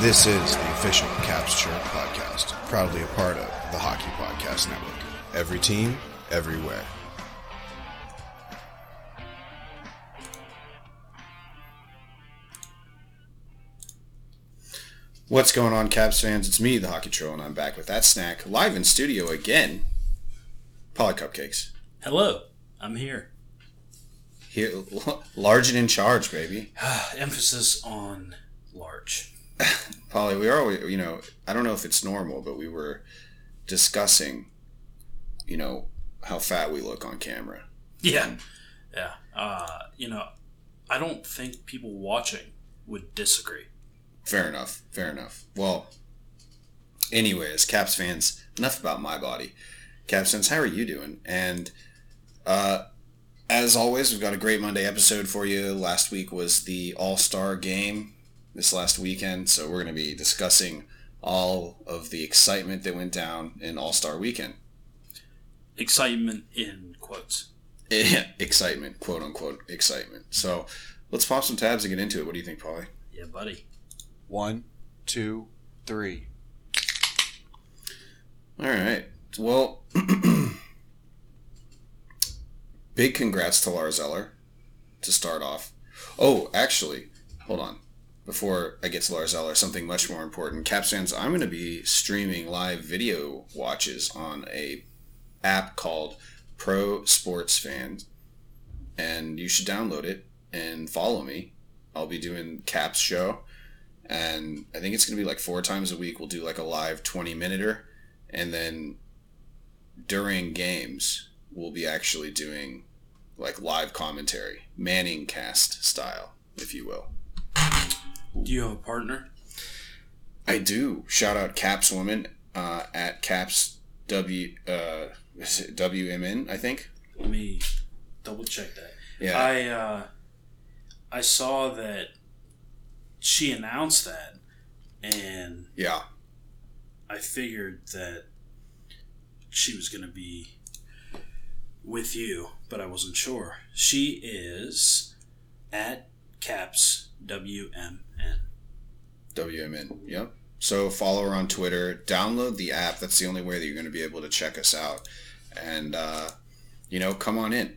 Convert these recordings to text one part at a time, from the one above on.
This is the official Caps Chirp podcast, proudly a part of the Hockey Podcast Network. Every team, everywhere. What's going on, Caps fans? It's me, the Hockey Troll, and I'm back with that snack live in studio again. Polly Cupcakes. Hello, I'm here. Here, large and in charge, baby. Ah, emphasis on large. Polly, we are, always- you know, I don't know if it's normal, but we were discussing, you know, how fat we look on camera. Yeah, yeah. Uh, you know, I don't think people watching would disagree. Fair enough. Fair enough. Well, anyways, Caps fans, enough about my body. Caps fans, how are you doing? And uh, as always, we've got a great Monday episode for you. Last week was the All Star game this last weekend, so we're going to be discussing all of the excitement that went down in All Star weekend. Excitement in quotes. Eh, excitement, quote unquote, excitement. So let's pop some tabs and get into it. What do you think, Polly? Yeah, buddy. One, two, three. All right. Well, big congrats to Lars Eller to start off. Oh, actually, hold on. Before I get to Lars Eller, something much more important. Caps fans, I'm going to be streaming live video watches on a app called Pro Sports Fans, and you should download it and follow me. I'll be doing Caps show, and I think it's going to be like four times a week. We'll do like a live 20 minuter, and then during games, we'll be actually doing like live commentary, Manning cast style, if you will. Do you have a partner? I do. Shout out Caps Woman uh, at Caps W uh, is it WMN, I think. Let me double check that. Yeah. I uh, I saw that she announced that, and yeah. I figured that she was going to be with you, but I wasn't sure. She is at Caps WMN. WMN. Yep. So follow her on Twitter. Download the app. That's the only way that you're going to be able to check us out. And uh, you know, come on in.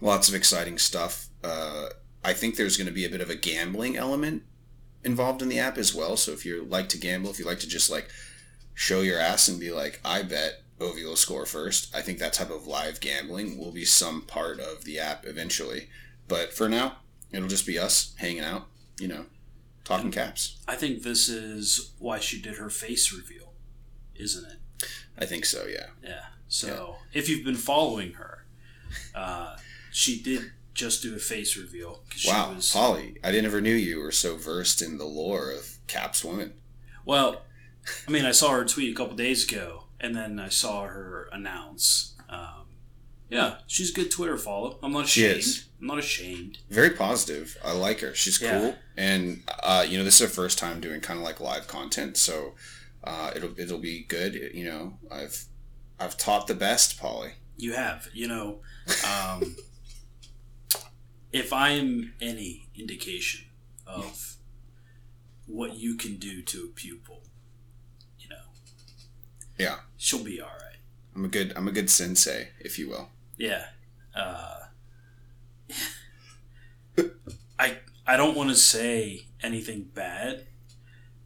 Lots of exciting stuff. Uh, I think there's going to be a bit of a gambling element involved in the app as well. So if you like to gamble, if you like to just like show your ass and be like, I bet Ovi will score first. I think that type of live gambling will be some part of the app eventually. But for now, it'll just be us hanging out, you know, talking caps. I think this is why she did her face reveal, isn't it? I think so. Yeah. Yeah. So if you've been following her, uh, she did just do a face reveal. she Wow, was- Polly, I never knew you were so versed in the lore of Caps women. Well, I mean, I saw her tweet a couple days ago, and then I saw her announce. Um, yeah, she's a good Twitter follow. I'm not She ashamed. is. I'm not ashamed. Very positive. I like her. She's Yeah. cool, and uh, you know, this is her first time doing kind of like live content, so uh, it'll it'll be good. You know, I've I've taught the best, Polly. You have, you know, um, if I'm any indication of what you can do to a pupil, you know, Yeah, she'll be all right. I'm a good I'm a good sensei, if you will. Yeah. Uh, I I don't want to say anything bad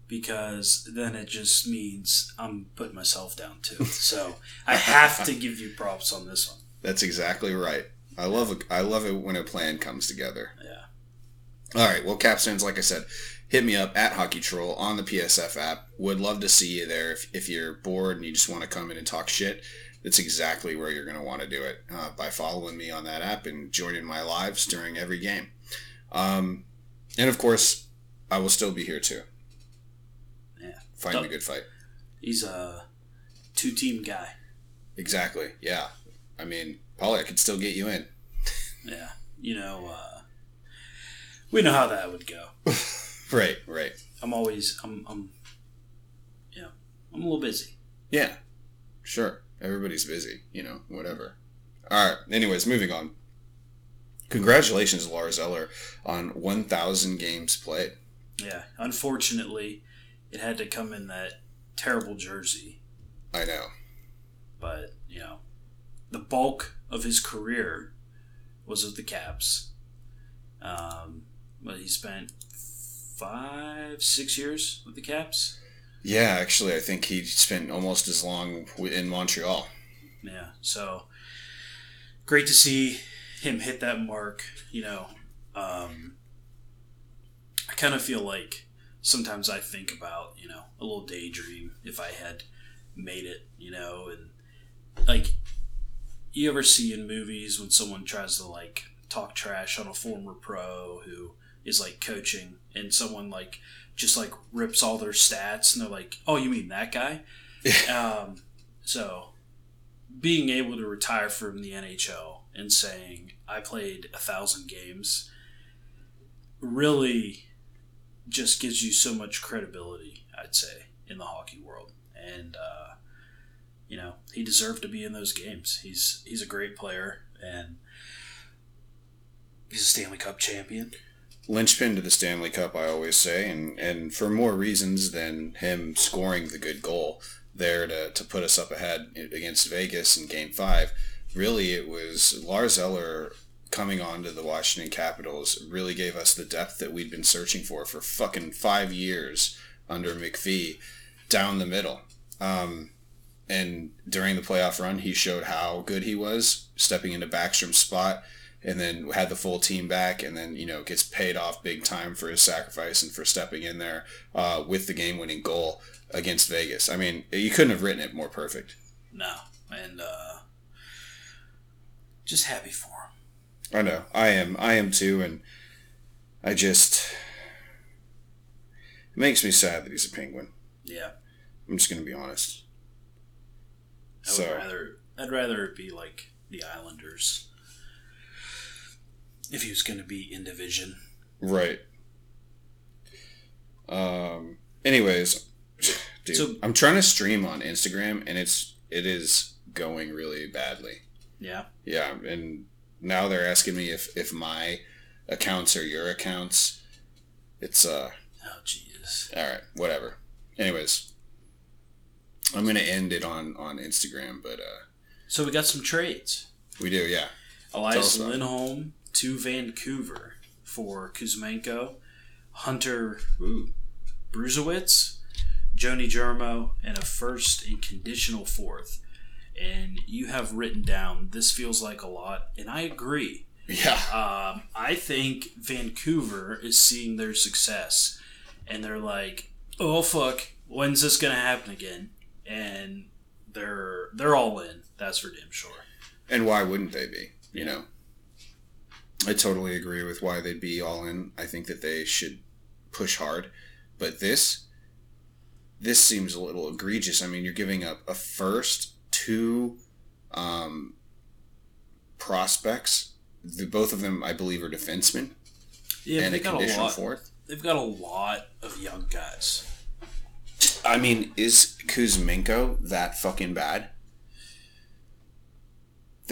because then it just means I'm putting myself down too. So I have to give you props on this one. That's exactly right. I love a, I love it when a plan comes together. Yeah. All right. Well, Capstones, like I said, hit me up at Hockey Troll on the PSF app. Would love to see you there. If, if you're bored and you just want to come in and talk shit, that's exactly where you're going to want to do it uh, by following me on that app and joining my lives during every game. Um, and of course, I will still be here too. Yeah. Fighting a good fight. He's a two team guy. Exactly. Yeah. I mean, Polly, I could still get you in. Yeah. You know, uh, we know how that would go. Right. Right. I'm always I'm I'm know, I'm a little busy. Yeah, sure. Everybody's busy, you know, whatever. All right. Anyways, moving on. Congratulations, Lars Eller, on 1,000 games played. Yeah. Unfortunately, it had to come in that terrible jersey I know. but you know, the bulk of his career was with the Caps. Um, but he spent five, six years with the Caps. Yeah, actually, I think he spent almost as long in Montreal. Yeah, so great to see him hit that mark. You know, um, I kind of feel like sometimes I think about you know a little daydream if I had made it. You know, and like you ever see in movies when someone tries to like talk trash on a former pro who is like coaching and someone like just like rips all their stats and they're like oh you mean that guy um, so being able to retire from the NHL and saying I played a thousand games really just gives you so much credibility, I'd say, in the hockey world. And uh, you know, he deserved to be in those games. He's he's a great player and he's a Stanley Cup champion. Linchpin to the Stanley Cup, I always say, and, and for more reasons than him scoring the good goal there to, to put us up ahead against Vegas in Game 5. Really, it was Lars Eller coming on to the Washington Capitals really gave us the depth that we'd been searching for for fucking five years under McPhee down the middle. Um, and during the playoff run, he showed how good he was, stepping into Backstrom's spot, and then had the full team back, and then you know gets paid off big time for his sacrifice and for stepping in there uh, with the game-winning goal against Vegas. I mean, you couldn't have written it more perfect. No, and uh, just happy for him. I know. I am. I am too, and I just it makes me sad that he's a penguin. Yeah, I'm just gonna be honest. I So would rather I'd rather it be like the Islanders if he was going to be in division. right. Um. Anyways, dude, So- I'm trying to stream on Instagram, and it's it is going really badly. Yeah, Yeah, and now they're asking me if if my accounts are your accounts. It's uh oh jeez. all right, whatever. Anyways, I'm gonna end it on on Instagram, but uh So we got some trades. we do, yeah. Elias. Lindholm to Vancouver for Kuzmenko, Hunter ooh, Brzustewicz, Joni Jurmo, and a first and conditional fourth. And you have written down this feels like a lot, and I agree. Yeah. Um, I think Vancouver is seeing their success, and they're like, "Oh fuck, when's this gonna happen again?" And they're they're all in. That's for damn sure. And why wouldn't they be? You know, I totally agree with why they'd be all in. I think that they should push hard, but this, this seems a little egregious. I mean, you're giving up a first, two, um, prospects. The, both of them, I believe, are defensemen, Yeah, and a a conditional lot. fourth. They've got a lot of young guys. I mean, is Kuzmenko that fucking bad?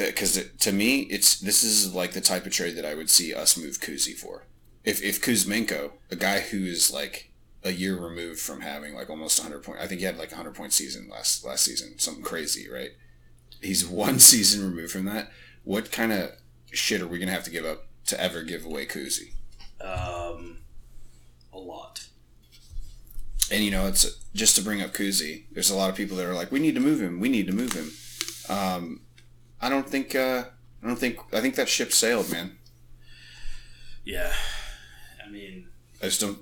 Because to me, it's this is like the type of trade that I would see us move Kuzi for. If if Kuzmenko, a guy who is like a year removed from having like almost 100 point, I think he had like a 100 point season last last season, something crazy, right? He's one season removed from that. What kind of shit are we gonna have to give up to ever give away Kuzi? Um, a lot. And you know, it's just to bring up Kuzi. There's a lot of people that are like, "We need to move him. We need to move him." Um, I don't think. Uh, I don't think. I think that ship sailed, man. Yeah, I mean, I just don't.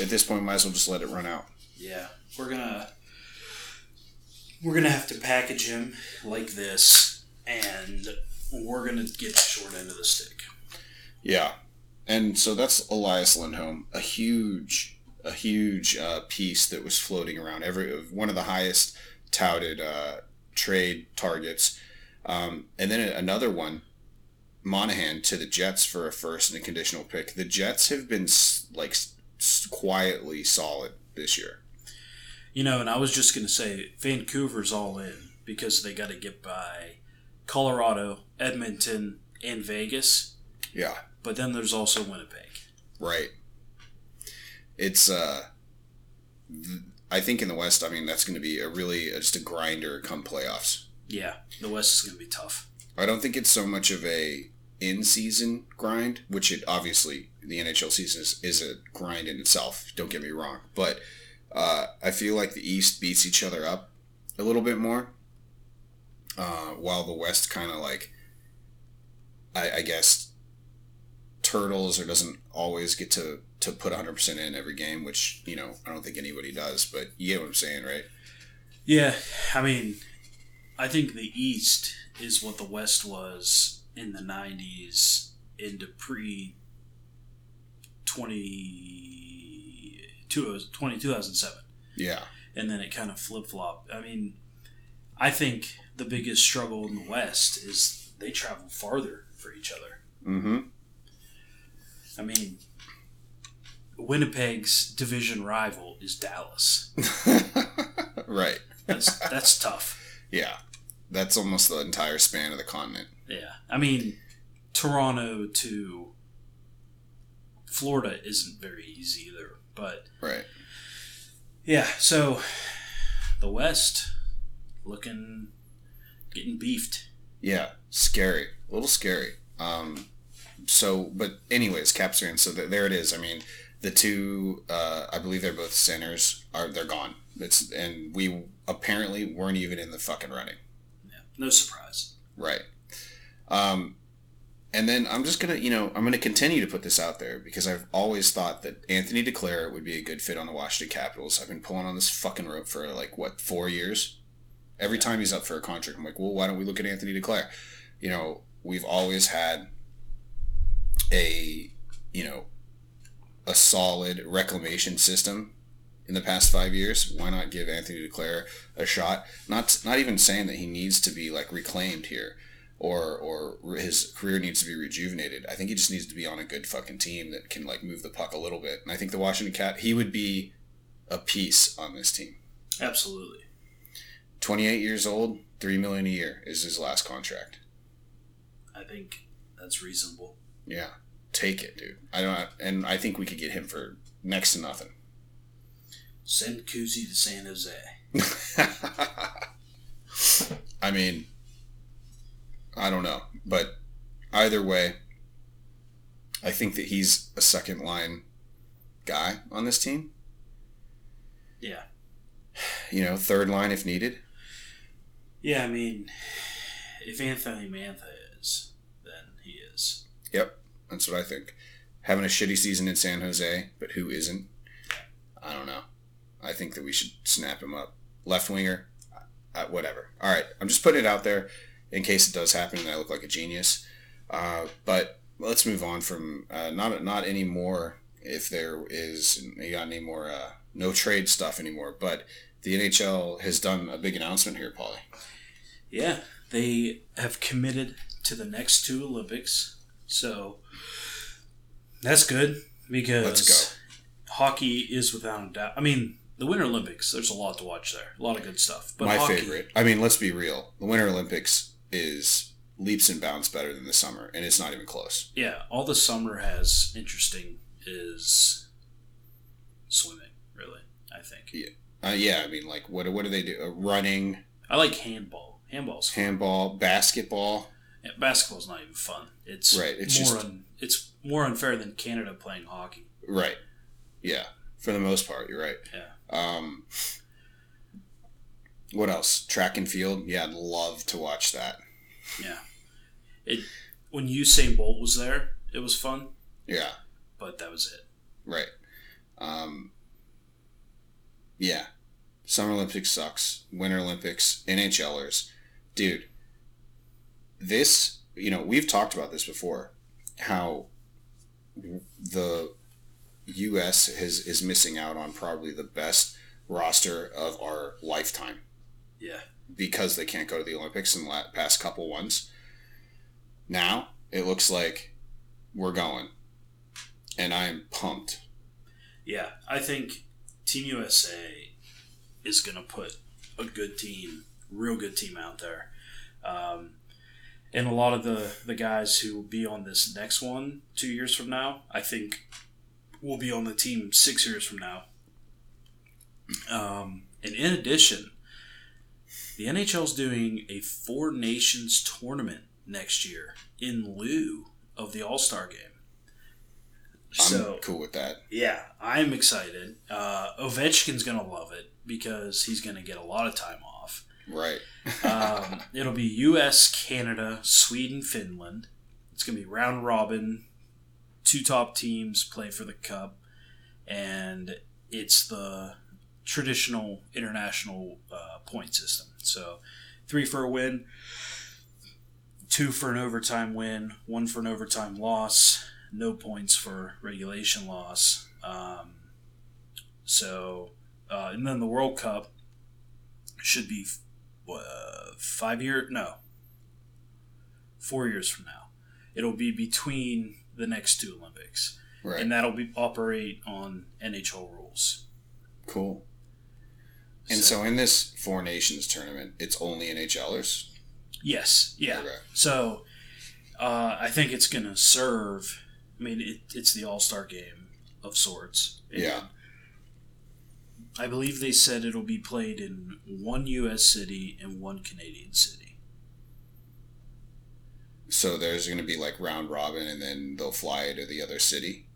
At this point, might as well just let it run out. yeah, we're gonna we're gonna have to package him like this, and we're gonna get the short end of the stick. Yeah, and so that's Elias Lindholm, a huge, a huge uh, piece that was floating around. Every one of the highest touted uh, trade targets, um, and then another one, Monahan to the Jets for a first and a conditional pick. The Jets have been like quietly solid this year. You know, and I was just gonna say Vancouver's all in because they got to get by Colorado, Edmonton, and Vegas. Yeah, But then there's also Winnipeg. right. It's uh, I think in the West, I mean that's going to be a really uh, just a grinder come playoffs. Yeah, the West is gonna be tough. I don't think it's so much of a in-season grind, which it obviously the NHL season is, is a grind in itself. Don't get me wrong, but uh, I feel like the East beats each other up a little bit more, uh, while the West kind of like, I, I guess, turtles or doesn't always get to to put 100% in every game, which you know I don't think anybody does. But you get what I'm saying, right? Yeah, I mean, I think the East is what the West was in the 90s into pre 20, 20 2007. Yeah, And then it kind of flip flopped. I mean, I think the biggest struggle in the West is they travel farther for each other. mm-hmm. I mean, Winnipeg's division rival is Dallas. right. That's that's tough. Yeah, that's almost the entire span of the continent. Yeah, I mean, Toronto to Florida isn't very easy either. But Right. yeah, so the West looking getting beefed. Yeah, scary. A little scary. Um, so, but anyways, Caps fans. So th- there it is. I mean, the two, uh, I believe they're both centers. Are they're gone? It's and we apparently weren't even in the fucking running. No surprise. Right. Um, and then I'm just gonna, you know, I'm gonna continue to put this out there because I've always thought that Anthony Duclair would be a good fit on the Washington Capitals. I've been pulling on this fucking rope for like what four years. Every time he's up for a contract, I'm like, well, why don't we look at Anthony Duclair? You know, we've always had a, you know, a solid reclamation system in the past five years. Why not give Anthony Duclair a shot? Not not even saying that he needs to be like reclaimed here, or or his career needs to be rejuvenated. I think he just needs to be on a good fucking team that can like move the puck a little bit. And I think the Washington Cat he would be a piece on this team. Absolutely. Twenty eight years old, three million a year is his last contract. I think that's reasonable. Yeah, take it, dude. I don't, and I think we could get him for next to nothing. Send Kuzi to San Jose. I mean, I don't know, but either way, I think that he's a second line guy on this team. Yeah. You know, third line if needed. Yeah, I mean, if Anthony Mantha is, then he is. Yep, that's what I think. Having a shitty season in San Jose, but who isn't? I don't know. I think that we should snap him up. Left winger, uh, whatever. All right, I'm just putting it out there in case it does happen and I look like a genius. Uh, but let's move on from uh, not not anymore. If there is got any more uh, no trade stuff anymore, but the NHL has done a big announcement here, Paulie. Yeah, they have committed to the next two Olympics, so that's good because Let's hockey is without a doubt. I mean, the Winter Olympics. There's a lot to watch there, a lot of good stuff. But My hockey, favorite. I mean, let's be real. The Winter Olympics is leaps and bounds better than the summer, and it's not even close. Yeah, all the summer has interesting is swimming. Really, I think. Yeah. Uh, yeah, I mean, like, what what do they do? Uh, running, I like handball. Handball's fun. handball, basketball. Yeah, basketball's not even fun. It's Right, it's more just- un, it's more unfair than Canada playing hockey. Right. Yeah. For the most part, you're right. Yeah. Um, what else? Track and field. Yeah, I'd love to watch that. Yeah. It when Usain Bolt was there, it was fun, Yeah. but that was it. Right. Um, yeah. Summer Olympics sucks. Winter Olympics, NHLers. Dude, this, you know, we've talked about this before, how the U.S. has, is missing out on probably the best roster of our lifetime Yeah. because they can't go to the Olympics in the past couple ones. Now, it looks like we're going. And I am pumped. Yeah, I think Team USA is going to put a good team, real good team out there. Um, and a lot of the, the guys who will be on this next one two years from now, I think will be on the team six years from now. Um, and in addition, the NHL is doing a Four Nations tournament next year in lieu of the All Star game. I'm So cool with that. yeah, I'm excited. Uh, Ovechkin's gonna love it because he's gonna get a lot of time off. Right. Um, it'll be U.S., Canada, Sweden, Finland. It's gonna be round robin. Two top teams play for the cup, and it's the traditional international uh, point system. So, three for a win, two for an overtime win, one for an overtime loss, no points for regulation loss. Um, so, uh, and then the World Cup should be uh, five year no four years from now. It'll be between the next two Olympics, Right. and that'll be operate on NHL rules. cool. And so, in this Four Nations tournament, it's only NHLers. Yes, yeah. Okay. So uh, I think it's going to serve. I mean, it, it's the All Star game of sorts. And Yeah. I believe they said it'll be played in one U.S. city and one Canadian city. So there's going to be like round robin, and then they'll fly to the other city.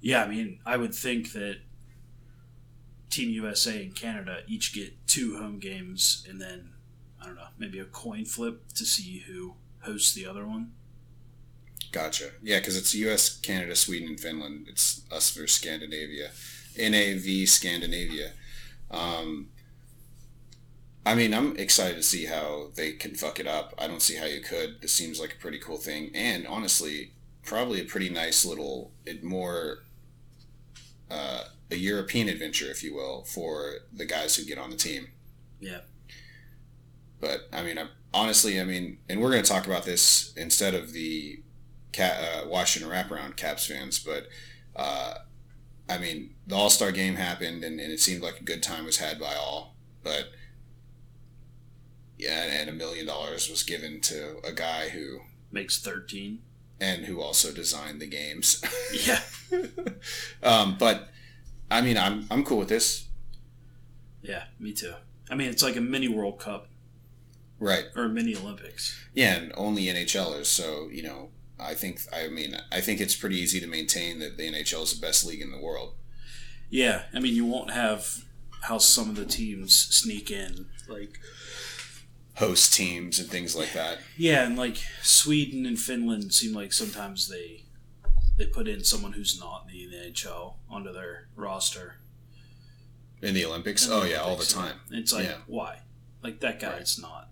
Yeah, I mean, I would think that Team USA and Canada each get two home games, and then I don't know, maybe a coin flip to see who hosts the other one. Gotcha. Yeah, because it's U.S., Canada, Sweden, and Finland. It's us versus Scandinavia. NAV Scandinavia. Um, I mean, I'm excited to see how they can fuck it up. I don't see how you could. This seems like a pretty cool thing, and honestly, probably a pretty nice little, more uh, a European adventure, if you will, for the guys who get on the team. Yeah. But I mean, I'm, honestly, I mean, and we're going to talk about this instead of the Cat, uh, Washington wraparound Caps fans, but uh, I mean, the All Star game happened, and, and it seemed like a good time was had by all. But yeah, and a million dollars was given to a guy who Makes 13. and who also designed the games. Yeah. um, but I mean, I'm I'm cool with this. Yeah, me too. I mean, it's like a mini World Cup Right. or mini Olympics. Yeah, and only NHLers. So you know, I think I mean I think it's pretty easy to maintain that the NHL is the best league in the world. Yeah, I mean, you won't have how some of the teams sneak in. Like, Host teams and things like that. yeah, and like Sweden and Finland seem like sometimes they they put in someone who's not in the NHL onto their roster. In the Olympics, in the oh yeah, all the Olympics. time. It's like Yeah. why? Like that guy's not.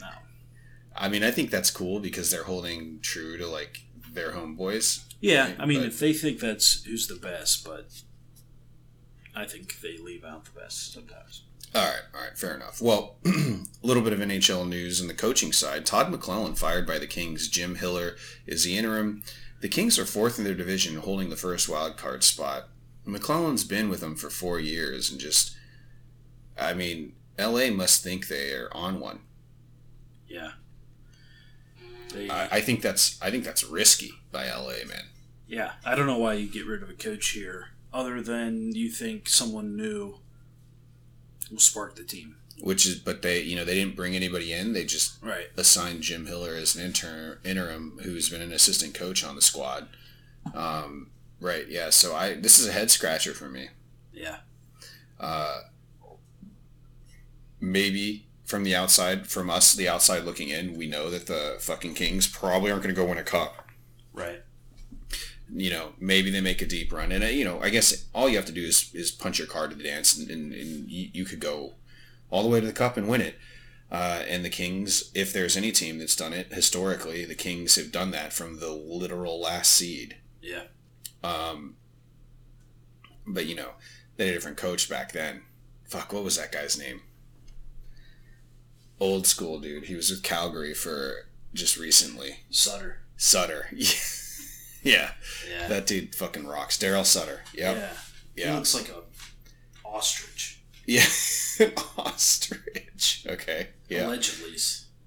No. I mean, I think that's cool because they're holding true to like their homeboys. Yeah, Right, I mean, but- if they think that's who's the best, but I think they leave out the best sometimes. All right, all right, fair enough. Well, a little bit of NHL news on the coaching side. Todd McLellan fired by the Kings. Jim Hiller is the interim. The Kings are fourth in their division, holding the first wild card spot. McLellan's been with them for four years, and just, I mean, LA must think they are on one. Yeah. They, I, I think that's, I think that's risky by LA, man. yeah, I don't know why you get rid of a coach here, other than you think someone new will spark the team. Which is, but they, you know, they didn't bring anybody in. They just Right. assigned Jim Hiller as an inter- interim who's been an assistant coach on the squad. Um, right, yeah. So I this is a head scratcher for me. Yeah. Uh, maybe from the outside, from us, the outside looking in, we know that the fucking Kings probably aren't going to go win a cup. Right. You know, maybe they make a deep run, and uh, you know, I guess all you have to do is, is punch your card to the dance, and, and, and you, you could go all the way to the cup and win it. Uh, and the Kings, if there's any team that's done it historically, the Kings have done that from the literal last seed. Yeah. Um, but you know, they had a different coach back then. Fuck, what was that guy's name? Old school dude. He was with Calgary for just recently. Sutter. Sutter. yeah, Yeah. that dude fucking rocks. Darryl Sutter. Yep. Yeah. He Yeah. looks like a ostrich. Yeah. Ostrich. Okay. Yeah. Allegedly.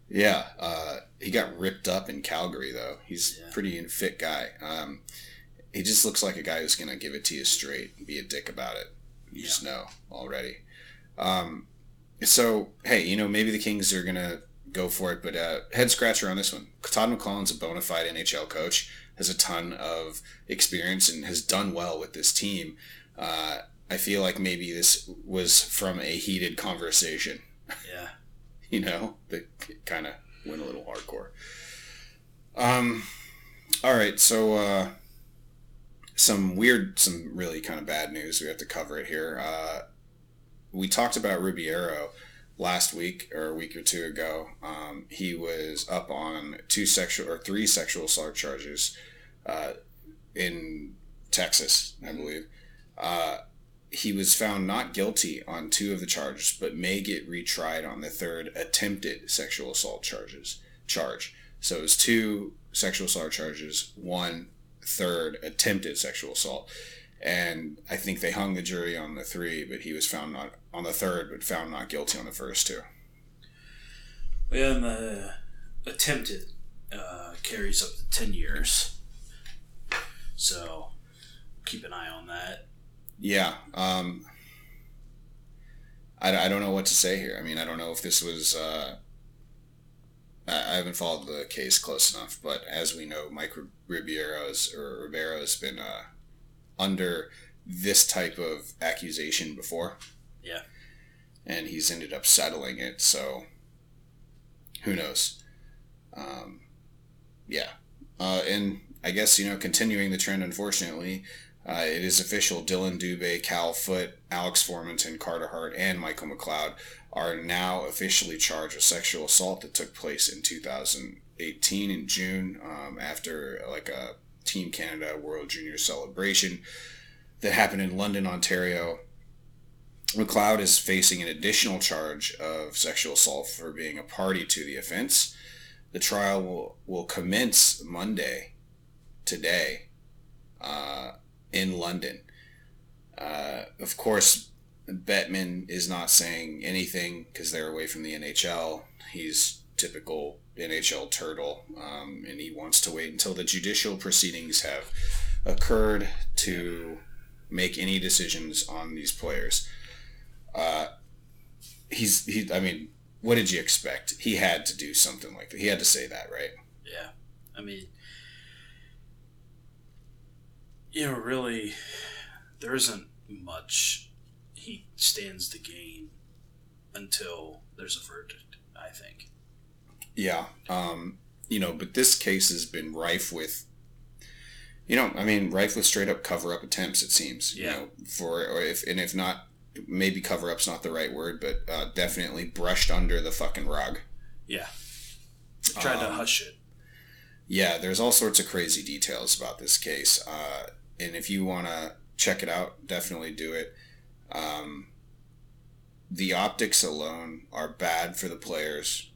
Yeah, uh, he got ripped up in Calgary though. He's Yeah. a pretty fit guy. Um, he just looks like a guy who's gonna give it to you straight and be a dick about it. You just know already. Um, so hey, you know maybe the Kings are gonna go for it, but uh, head scratcher on this one. Todd McLellan's a bona fide NHL coach, has a ton of experience and has done well with this team. Uh, I feel like maybe this was from a heated conversation Yeah. you know, that kind of went a little hardcore. Um, all right, so uh, some weird, some really kind of bad news. We have to cover it here. Uh, we talked about Ribeiro last week or a week or two ago. Um, he was up on two sexual or three sexual assault charges uh, in Texas, I believe. Uh, he was found not guilty on two of the charges, but may get retried on the third attempted sexual assault charges charge. So it was two sexual assault charges, one third attempted sexual assault. And I think they hung the jury on the three, but he was found not on the third, but found not guilty on the first two. Yeah, and the attempted uh, carries up to 10 years. So keep an eye on that. Yeah. Um, I, I don't know what to say here. I mean, I don't know if this was. Uh, I haven't followed the case close enough, but as we know, Mike Ribeiro's or Ribeiro has been uh, under this type of accusation before. Yeah. And he's ended up settling it. So who knows? Um, yeah. Uh, and I guess, you know, continuing the trend, unfortunately, uh, it is official. Dillon Dubé, Cal Foote, Alex Formenton, Carter Hart, and Michael McLeod are now officially charged with sexual assault that took place in 2018 in June um, after like a Team Canada World Junior celebration that happened in London, Ontario. McLeod is facing an additional charge of sexual assault for being a party to the offense. The trial will, will commence Monday, today, uh, in London. Uh, of course, Bettman is not saying anything because they're away from the NHL. He's typical NHL turtle, um, and he wants to wait until the judicial proceedings have occurred to make any decisions on these players. Uh, he's he. I mean, what did you expect? He had to do something like that. He had to say that, right? Yeah. I mean, you know, really, there isn't much he stands to gain until there's a verdict, I think. Yeah. Um, you know, but this case has been rife with, you know, I mean, rife with straight up cover up attempts. It seems. You Yeah. know, for or if and if not maybe cover up's not the right word, but uh, definitely brushed under the fucking rug. Yeah. They tried to Um, hush it. Yeah, there's all sorts of crazy details about this case. Uh, and if you want to check it out, definitely do it. Um, the optics alone are bad for the players.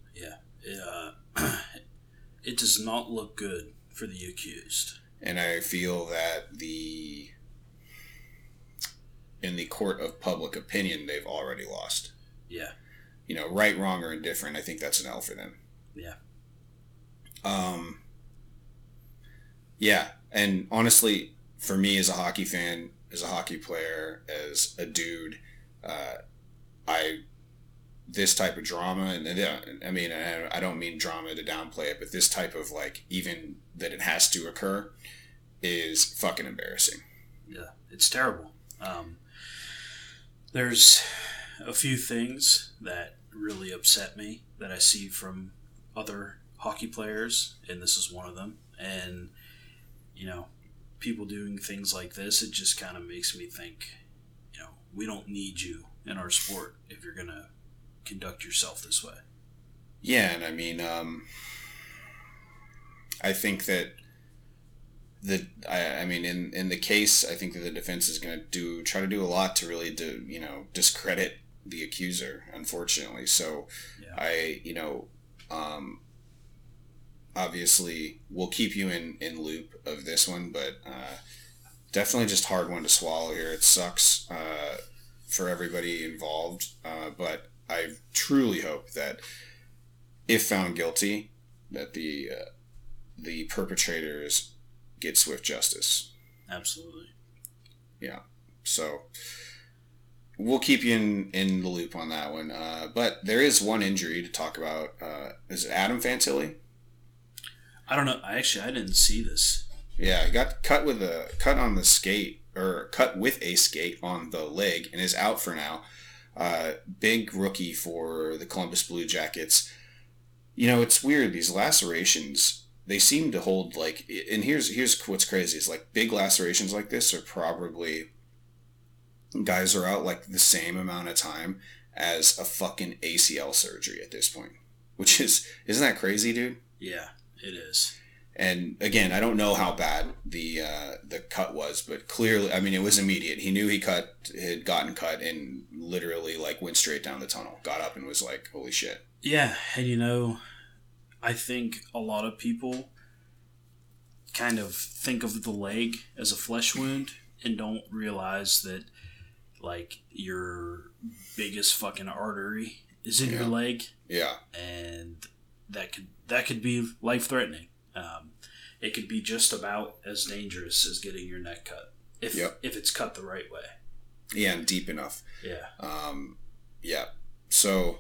Uh, it does not look good for the accused. And I feel that the in the court of public opinion, they've already lost. Yeah. You know, right, wrong, or indifferent. I think that's an L for them. Yeah. Um, yeah, and honestly, for me as a hockey fan, as a hockey player, as a dude, uh, I this type of drama, and and, I mean, I I don't mean drama to downplay it, but this type of like even that it has to occur is fucking embarrassing. Yeah. It's terrible. Um, there's a few things that really upset me that I see from other hockey players, and this is one of them. And, you know, people doing things like this, it just kind of makes me think, you know, we don't need you in our sport if you're to conduct yourself this way. Yeah, and I mean, um, I think that the I, I mean in in the case, I think that the defense is going to do try to do a lot to really do you know discredit the accuser. Unfortunately, so Yeah. I you know um, obviously we'll keep you in in loop of this one, but uh, definitely just hard one to swallow here. It sucks uh, for everybody involved, uh, but I truly hope that if found guilty, that the uh, the perpetrators get swift justice. Absolutely. Yeah. So we'll keep you in, in the loop on that one. Uh, but there is one injury to talk about. Uh, is it Adam Fantilli? I don't know. I actually I didn't see this. Yeah, he got cut with a cut on the skate or cut with a skate on the leg and is out for now. Uh, big rookie for the Columbus Blue Jackets. You know, it's weird. These lacerations, they seem to hold like. And here's here's what's crazy is like big lacerations like this are probably guys are out like the same amount of time as a fucking ACL surgery at this point. Which is isn't that crazy, dude? Yeah, it is. And again, I don't know how bad the uh, the cut was, but clearly, I mean, it was immediate. He knew he cut had gotten cut, and literally like went straight down the tunnel. Got up and was like, "Holy shit!" Yeah, and you know, I think a lot of people kind of think of the leg as a flesh wound and don't realize that like your biggest fucking artery is in your leg Yeah, and that could that could be life threatening. Um, it could be just about as dangerous as getting your neck cut if Yep. if it's cut the right way. yeah, and deep enough. Yeah, Um, yeah. So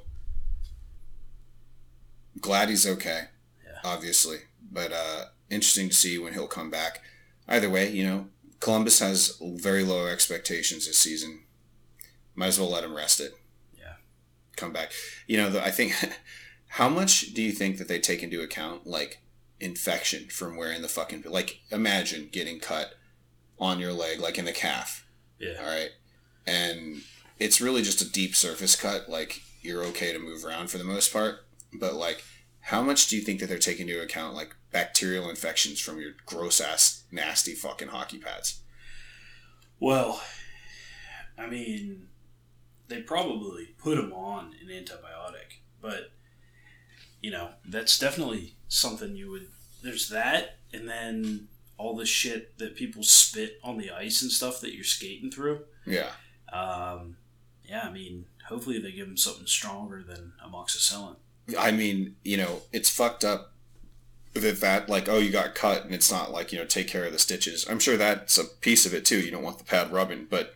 glad he's okay. Yeah. Obviously, but uh, interesting to see when he'll come back. Either way, you know, Columbus has very low expectations this season. Might as well let him rest it. Yeah. Come back. You know, I think. How much do you think that they take into account, like infection from wearing the fucking like? Imagine getting cut on your leg, like in the calf. yeah, All right. And it's really just a deep surface cut. Like, you're okay to move around for the most part. But, like, how much do you think that they're taking into account, like, bacterial infections from your gross ass, nasty fucking hockey pads? Well, I mean, they probably put them on an antibiotic, but you know that's definitely something you would. There's that, and then all the shit that people spit on the ice and stuff that you're skating through. Yeah. Um, yeah, I mean, hopefully they give him something stronger than amoxicillin. I mean, you know, it's fucked up that that, like, oh, you got cut and it's not like, you know, take care of the stitches. I'm sure that's a piece of it too. You don't want the pad rubbing, but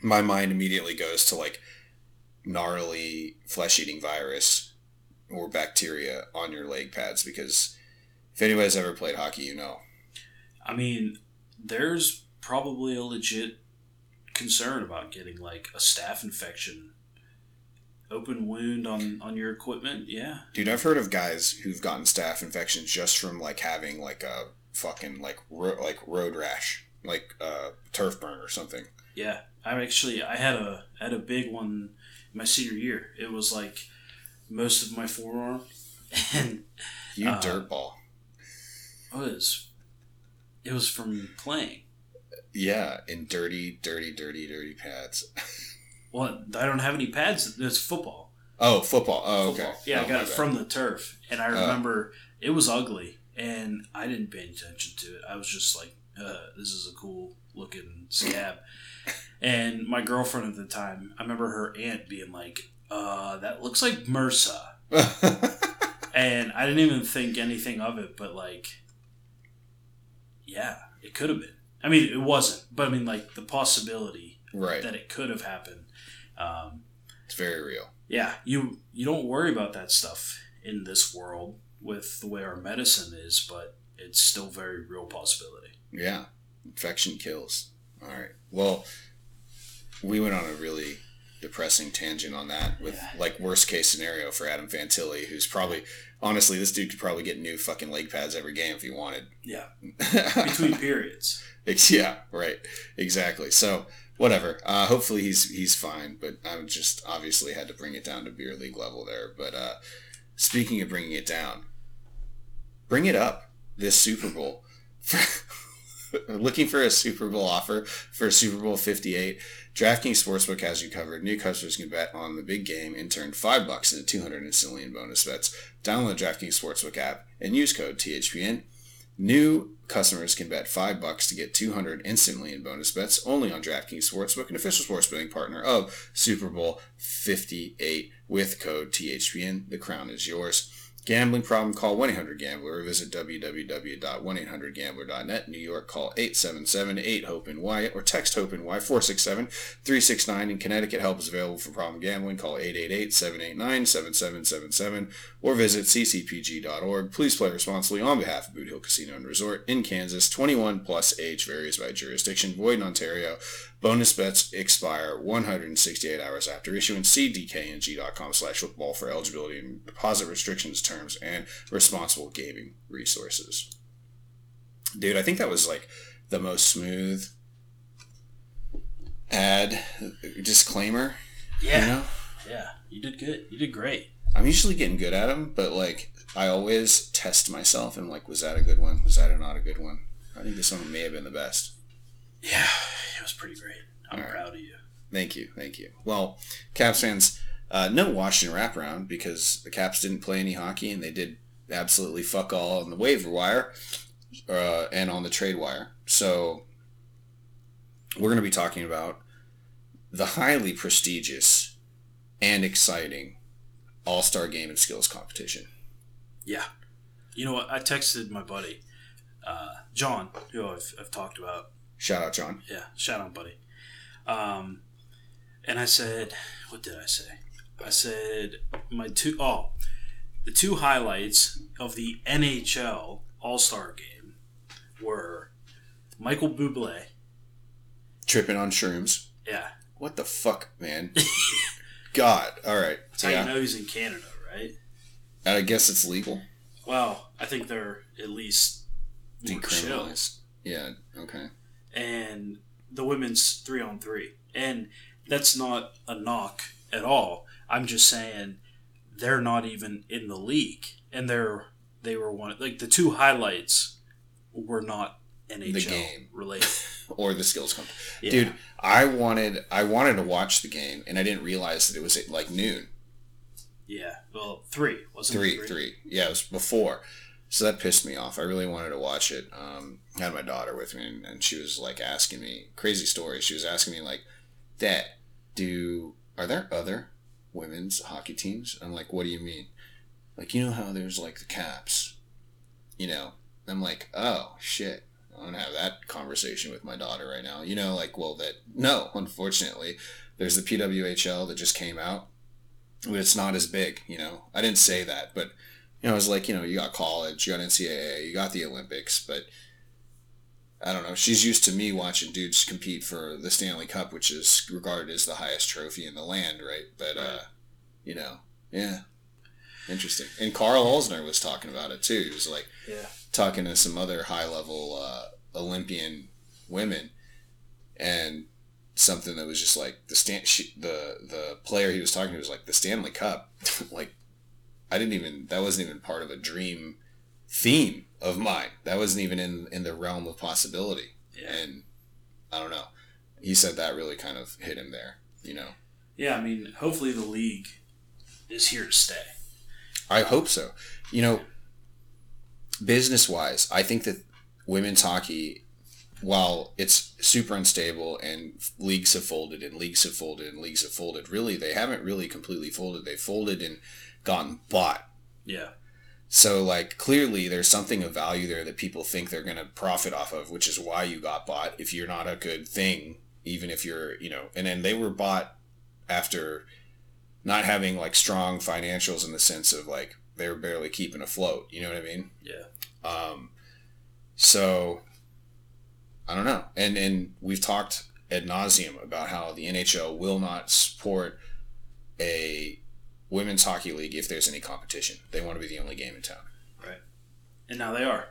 my mind immediately goes to, like, gnarly flesh eating virus or bacteria on your leg pads because if anybody's ever played hockey, you know. I mean, there's probably a legit concern about getting like a staph infection, open wound on on your equipment. Yeah, Dude, I've heard of guys who've gotten staph infections just from like having like a fucking like ro- like road rash, like uh, turf burn or something. Yeah, I actually I had a I had a big one my senior year. It was like most of my forearm, and You Uh, dirtball. it was it was from playing. Yeah, in dirty, dirty, dirty, dirty pads. Well, I don't have any pads. It's football. Oh, football. Oh, okay. Football. Yeah, Oh, I got it bad. from the turf, and I Oh. remember it was ugly, and I didn't pay attention to it. I was just like, uh, "This is a cool looking scab." and my girlfriend at the time, I remember her aunt being like, "Uh, that looks like MRSA," and I didn't even think anything of it, but like, yeah, it could have been. I mean, it wasn't, but I mean, like the possibility right. that it could have happened. Um, It's very real. yeah, you you don't worry about that stuff in this world with the way our medicine is, but it's still very real possibility. Yeah. Infection kills. All right. Well, we went on a really depressing tangent on that with Yeah. like worst case scenario for Adam Fantilli, who's probably honestly this dude could probably get new fucking leg pads every game if he wanted. Yeah, between periods. Yeah, right. Exactly. So whatever. Uh, hopefully he's he's fine. But I would just obviously had to bring it down to beer league level there. But uh, speaking of bringing it down, bring it up this Super Bowl. Looking for a Super Bowl offer for Super Bowl 58. DraftKings Sportsbook has you covered. New customers can bet on the big game and turn five bucks into 200 instantly in bonus bets. Download DraftKings Sportsbook app and use code THPN. New customers can bet five bucks to get 200 instantly in bonus bets only on DraftKings Sportsbook, an official sports betting partner of Super Bowl 58 with code THPN. The crown is yours. Gambling problem, call 1-800-GAMBLER or visit www.1800gambler.net. New York, call 877-8-HOPE-NY or text HOPE-NY 467-369. In Connecticut, help is available for problem gambling. Call 888-789-7777 or visit ccpg.org. Please play responsibly on behalf of Boot Hill Casino and Resort in Kansas. 21 plus age varies by jurisdiction. Void in Ontario. Bonus bets expire 168 hours after issuance. See dkng.com slash football for eligibility and deposit restrictions, terms, and responsible gaming resources. Dude, I think that was like the most smooth ad disclaimer. Yeah, You know? yeah, you did good. You did great. I'm usually getting good at them, but like I always test myself and like, was that a good one? Was that not a good one? I think this one may have been the best. Yeah, it was pretty great. I'm right. proud of you. Thank you, thank you. Well, Caps fans, uh, no Washington wraparound because the Caps didn't play any hockey and they did absolutely fuck all on the waiver wire uh, and on the trade wire. So we're going to be talking about the highly prestigious and exciting All Star Game and Skills Competition. Yeah. You know what? I texted my buddy, uh, John, who I've, I've talked about Shout out, John. Yeah, shout out, buddy. Um, and I said, what did I say? I said my two oh, the two highlights of the NHL All Star Game were Michael Bublé. Tripping on shrooms. Yeah, What the fuck, man? God. All right. that's how Yeah. you know he's in Canada, right? I guess it's legal. Well, I think they're at least. Decriminalized. Yeah. Okay. And the women's three on three. And that's not a knock at all. I'm just saying they're not even in the league, and they're they were one like the two highlights were not NHL game. related. Or the skills company. Yeah. Dude, I wanted I wanted to watch the game and I didn't realize that it was at like noon. Yeah, well, three wasn't Three, it three. Yeah, it was before. So that pissed me off. I really wanted to watch it. Um, I had my daughter with me, and, and she was like asking me crazy stories. She was asking me like, "Dad, do are there other women's hockey teams?" I'm like, "What do you mean?" Like, you know how there's like the Caps, you know? I'm like, "Oh shit." I'm gonna have that conversation with my daughter right now. You know, like, well, that no, unfortunately, there's the PWHL that just came out, it's not as big. You know, I didn't say that, but you know, it was like, you know, you got college, you got NCAA, you got the Olympics, but I don't know. She's used to me watching dudes compete for the Stanley Cup, which is regarded as the highest trophy in the land, right? But, uh, you know, yeah. Interesting. And Carl Olsner was talking about it too. He was like Yeah, talking to some other high level uh, Olympian women, and something that was just like the Stan she, the the player he was talking to was like the Stanley Cup. like I didn't even that wasn't even part of a dream theme of mine. That wasn't even in in the realm of possibility. Yeah. And I don't know. He said that really kind of hit him there. You know. Yeah, I mean, hopefully the league is here to stay. I hope so. You know, business wise, I think that women's hockey, while it's super unstable and leagues have folded and leagues have folded and leagues have folded, really, they haven't really completely folded. They folded and gotten bought. Yeah. So, like, clearly there's something of value there that people think they're going to profit off of, which is why you got bought if you're not a good thing, even if you're, you know, and then they were bought after not having like strong financials in the sense of like they were barely keeping afloat. You know what I mean? Yeah. Um, so I don't know. And and we've talked ad nauseum about how the NHL will not support a women's hockey league if there's any competition. They want to be the only game in town. Right. And now they are.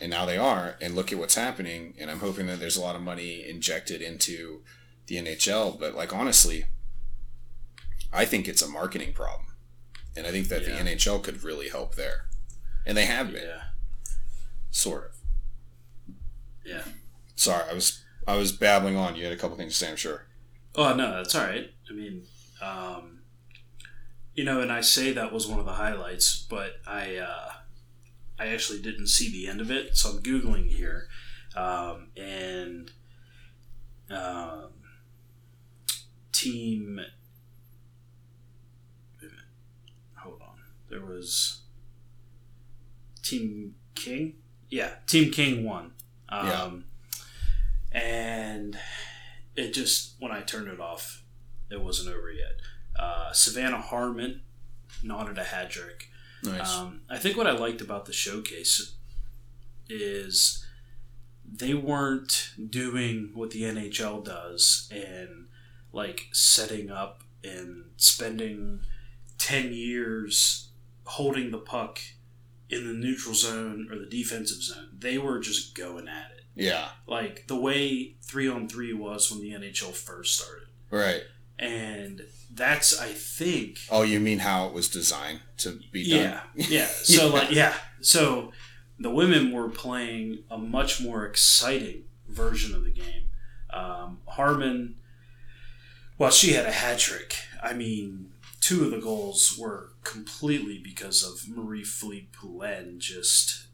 And now they are. And look at what's happening. And I'm hoping that there's a lot of money injected into the NHL. But like honestly, I think it's a marketing problem. And I think that Yeah. the NHL could really help there. And they have been, Yeah. sort of. Yeah. Sorry, I was I was babbling on. You had a couple things to say, I'm sure. Oh no, that's all right. I mean, um, you know, and I say that was one of the highlights, but I uh, I actually didn't see the end of it, so I'm googling here, um, and um, team. wait a minute. Hold on, there was Team King. Yeah, Team King won. Um, Yeah. And it just when I turned it off, it wasn't over yet. Uh, Savannah Harmon nodded a hat trick. Nice. Um, I think what I liked about the showcase is they weren't doing what the NHL does and like setting up and spending 10 years holding the puck in the neutral zone or the defensive zone. They were just going at it. yeah. Like the way 3 on 3 was when the NHL first started. Right. And that's I think Oh, you mean how it was designed to be done? yeah, yeah. So Yeah. like, yeah. So the women were playing a much more exciting version of the game. Um, Harmon, well, she had a hat trick. I mean, two of the goals were completely because of Marie-Philip Poulin just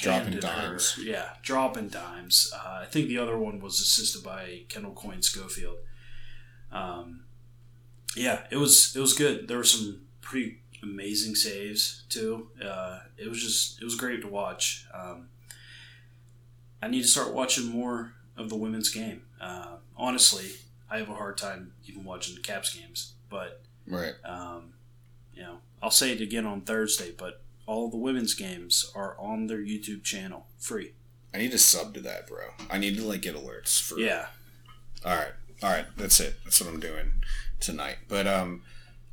Dropping dimes. her, yeah, dropping dimes. Uh, I think the other one was assisted by Kendall Coyne Schofield. Um, yeah, it was it was good. There were some pretty amazing saves too. Uh, it was just it was great to watch. Um, I need to start watching more of the women's game. Uh, honestly, I have a hard time even watching the Caps games, but Right. um, you know, I'll say it again on Thursday. But all the women's games are on their YouTube channel, free. I need to sub to that, bro. I need to like get alerts for Yeah, All right, all right. That's it. That's what I'm doing tonight. But um,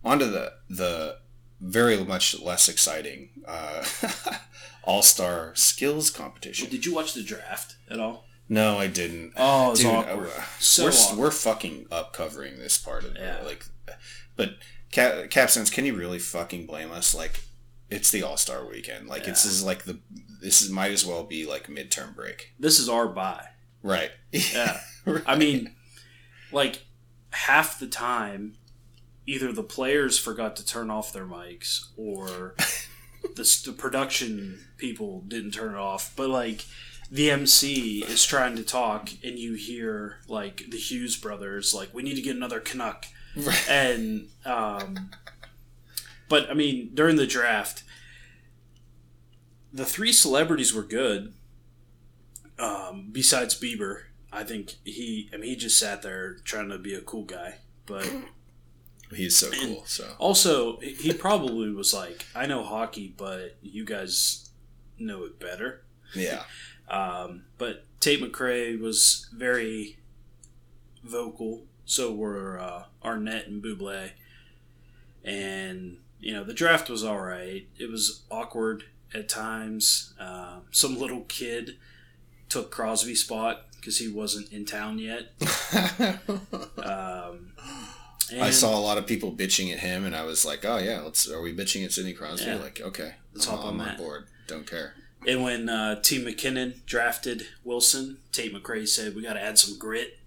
onto the the very much less exciting uh, All Star Skills Competition. did you watch the draft at all? No, I didn't. Oh, Dude, awkward. uh, So we're awkward. we're fucking up covering this part of Yeah. it. Like, but Cap, Capsense, can you really fucking blame us? Like, it's the All Star weekend. Like, Yeah. this is like the this is might as well be like midterm break. This is our buy. Right. Yeah. Right. I mean, like half the time, either the players forgot to turn off their mics or the, the production people didn't turn it off. But like the MC is trying to talk, and you hear like the Hughes brothers, like, we need to get another Canuck. Right. And, um, but I mean, during the draft, the three celebrities were good. Um, besides Bieber, I think he. I mean, he just sat there trying to be a cool guy. But He's so cool. So also, he probably was like, "I know hockey, but you guys know it better." yeah. Um, but Tate McRae was very vocal. So were uh, Arnett and Bublé. And you know the draft was all right. It was awkward at times. Um, some little kid took Crosby's spot because he wasn't in town yet. Um, I saw a lot of people bitching at him, and I was like, "Oh yeah, let's." Are we bitching at Sidney Crosby? Yeah. Like, okay, Let's I'm, hop on I'm on board. Don't care. And when uh, T. MacKinnon drafted Wilson, Tate McRae said, "We got to add some grit."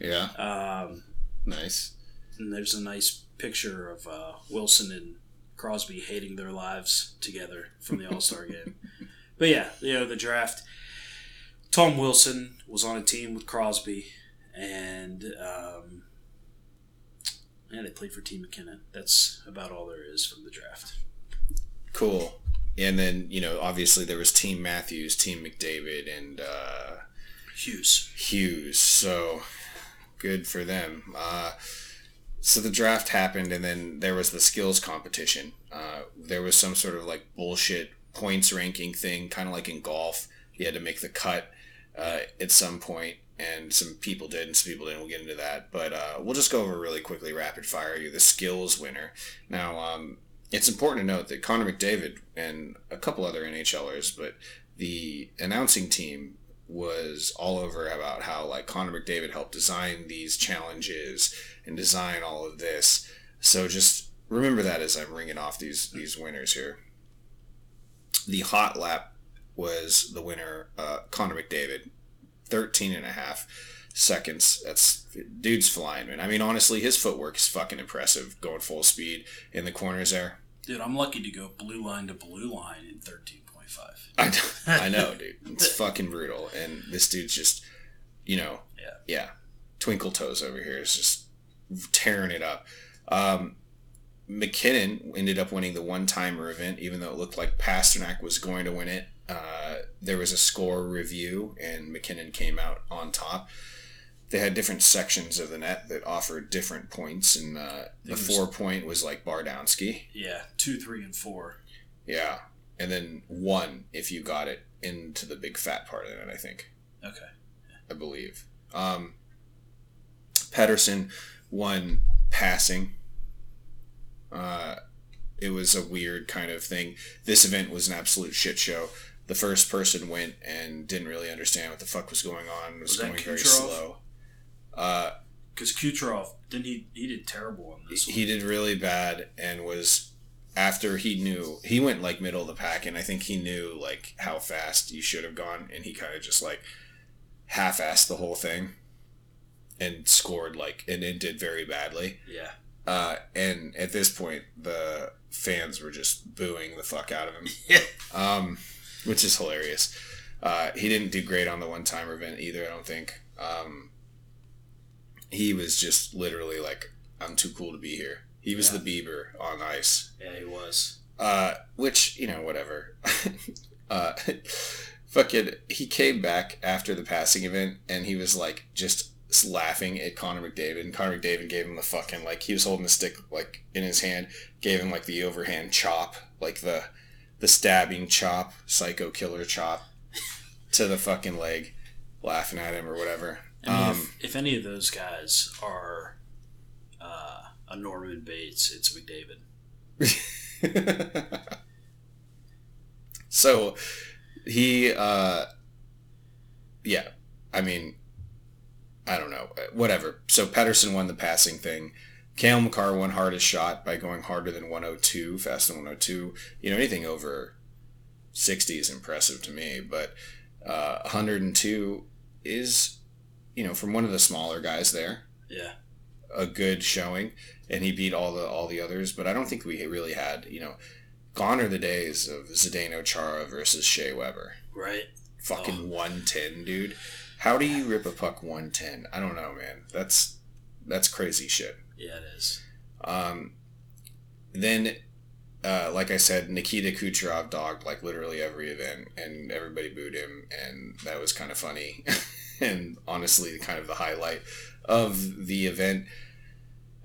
Yeah, Um, nice. and there's a nice picture of uh, Wilson and Crosby hating their lives together from the All Star game. But yeah, you know the draft. Tom Wilson was on a team with Crosby, and um, yeah, they played for Team MacKinnon. That's about all there is from the draft. Cool. And then you know, obviously there was Team Matthews, Team McDavid, and uh, Hughes. Hughes. So good for them. Uh, so the draft happened, and then there was the skills competition. Uh, there was some sort of like bullshit points ranking thing, kind of like in golf. You had to make the cut uh, at some point, and some people did, and some people didn't. We'll get into that, but uh, we'll just go over really quickly, rapid fire. You're the skills winner. Now, um, it's important to note that Connor McDavid and a couple other NHLers, but the announcing team was all over about how like Connor McDavid helped design these challenges and design all of this. So just remember that as I'm ringing off these these winners here. The hot lap was the winner, uh, Connor McDavid, 13 and a half seconds. That's dude's flying, man. I mean, honestly, his footwork is fucking impressive, going full speed in the corners there. Dude, I'm lucky to go blue line to blue line in 13.5. I know, I know, dude. It's fucking brutal. And this dude's just, you know, Yeah. yeah, twinkle toes over here is just tearing it up. Um, MacKinnon ended up winning the one timer event, even though it looked like Pastrnak was going to win it. Uh, there was a score review, and MacKinnon came out on top. They had different sections of the net that offered different points, and uh, the four point was like Bardowski. Yeah, two, three, and four. Yeah. And then one if you got it into the big fat part of it, I think. Okay. I believe. Um, Pettersson won passing. Uh, it was a weird kind of thing. This event was an absolute shit show. The first person went and didn't really understand what the fuck was going on. Was, Was that going very slow. Uh, Because Kucherov, didn't he? He did terrible on this one. he did really bad and was after he knew he went like middle of the pack and i think he knew like how fast you should have gone and he kind of just like half-assed the whole thing and scored like and it did very badly Yeah. uh, and at this point the fans were just booing the fuck out of him Yeah. um, which is hilarious. Uh, he didn't do great on the one timer event either, I don't think. Um, he was just literally like, I'm too cool to be here. He was Yeah. the Bieber on ice. Yeah, he was. Uh, which, you know, whatever. uh, fucking, he came back after the passing event and he was like, just laughing at Connor McDavid. And Connor McDavid gave him the fucking, like, he was holding the stick, like, in his hand, gave him, like, the overhand chop, like the, the stabbing chop, psycho killer chop to the fucking leg, laughing at him or whatever. I mean, Um, if, if any of those guys are uh, a Norman Bates, it's McDavid. so he uh yeah i mean i don't know whatever so Pettersson won the passing thing Cale Makar won hardest shot by going harder than 102 faster than 102 you know anything over 60 is impressive to me but uh 102 is you know from one of the smaller guys there Yeah. a good showing, and he beat all the all the others. But I don't think we really had you know, gone are the days of Zdeno Chara versus Shea Weber. Right? Fucking one ten, dude. How do you rip a puck one ten? I don't know, man. That's that's crazy shit. Yeah, it is. Um, then, uh, like I said, Nikita Kucherov dogged like literally every event, and everybody booed him, and that was kind of funny, and honestly, kind of the highlight of the event.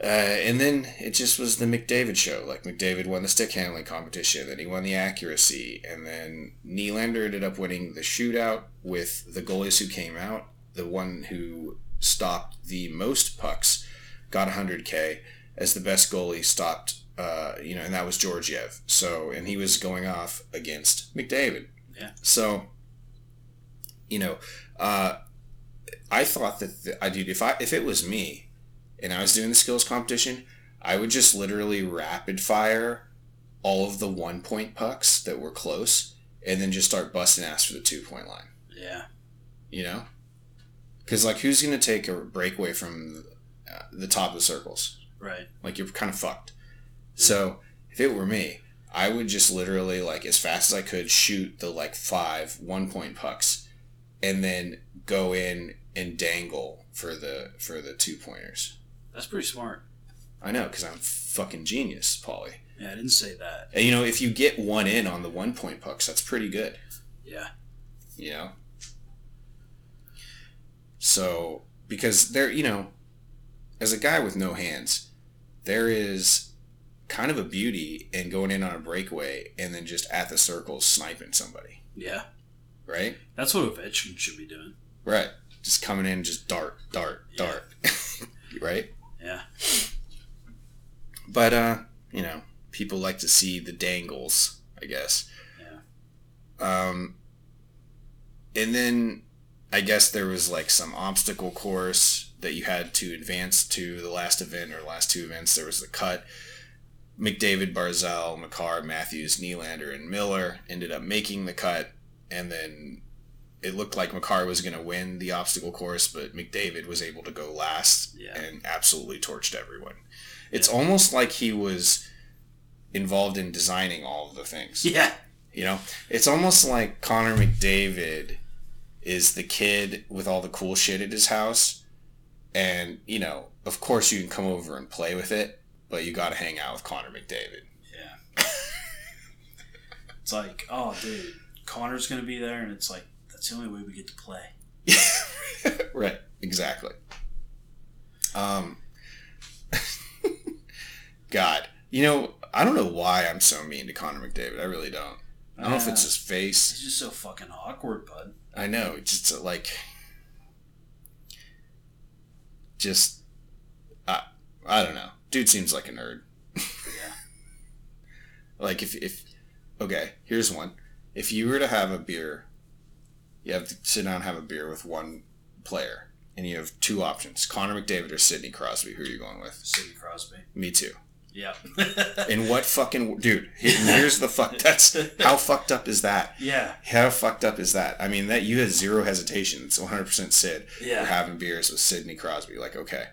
Uh, and then it just was the McDavid show. Like McDavid won the stick handling competition, then he won the accuracy, and then Nylander ended up winning the shootout with the goalies who came out. The one who stopped the most pucks got 100k as the best goalie stopped. Uh, you know, and that was Georgiev. So, and he was going off against McDavid. Yeah. So, you know, uh, I thought that the, I dude, if I if it was me, and I was doing the skills competition, I would just literally rapid fire all of the one point pucks that were close, and then just start busting ass for the two point line. Yeah. You know, because like who's gonna take a breakaway from the top of the circles? Right. Like you're kind of fucked. So if it were me, I would just literally like as fast as I could shoot the like five one point pucks, and then go in and dangle for the for the two pointers. That's pretty smart. I know because I'm fucking genius, Polly. Yeah, I didn't say that. And you know if you get one in on the one point pucks, that's pretty good. Yeah. You know. So because there, you know, as a guy with no hands, there is kind of a beauty in going in on a breakaway and then just at the circles sniping somebody, Yeah. right? That's what Ovechkin should be doing. Right. Just coming in, just dart, dart, Yeah. dart, right? Yeah. But uh, you know, people like to see the dangles, I guess. Yeah. Um, and then I guess there was like some obstacle course that you had to advance to the last event or last two events. There was the cut. McDavid, Barzal, Makar, Matthews, Nylander, and Miller ended up making the cut, and then it looked like Makar was going to win the obstacle course, but McDavid was able to go last Yeah. and absolutely torched everyone. It's almost like he was involved in designing all of the things. Yeah. You know, it's almost like Connor McDavid is the kid with all the cool shit at his house. And, you know, of course you can come over and play with it, but you got to hang out with Connor McDavid. Yeah. it's like, oh, dude, Connor's going to be there, and it's like, that's the only way we get to play. right, exactly. Um, God, you know, I don't know why I'm so mean to Connor McDavid. I really don't. I don't know if it's his face. He's just so fucking awkward, bud. I know. It's just like, just, I, I don't know. Dude seems like a nerd. Yeah. Like if if, okay, here's one. If you were to have a beer, you have to sit down and have a beer with one player, and you have two options: Connor McDavid or Sidney Crosby. Who are you going with? Sidney Crosby. Me too. Yeah. And what fucking dude? Here's the fuck. That's how fucked up is that? yeah. How fucked up is that? I mean, that you had zero hesitation. It's 100% Sid. Yeah. For having beers with Sidney Crosby. Like, okay.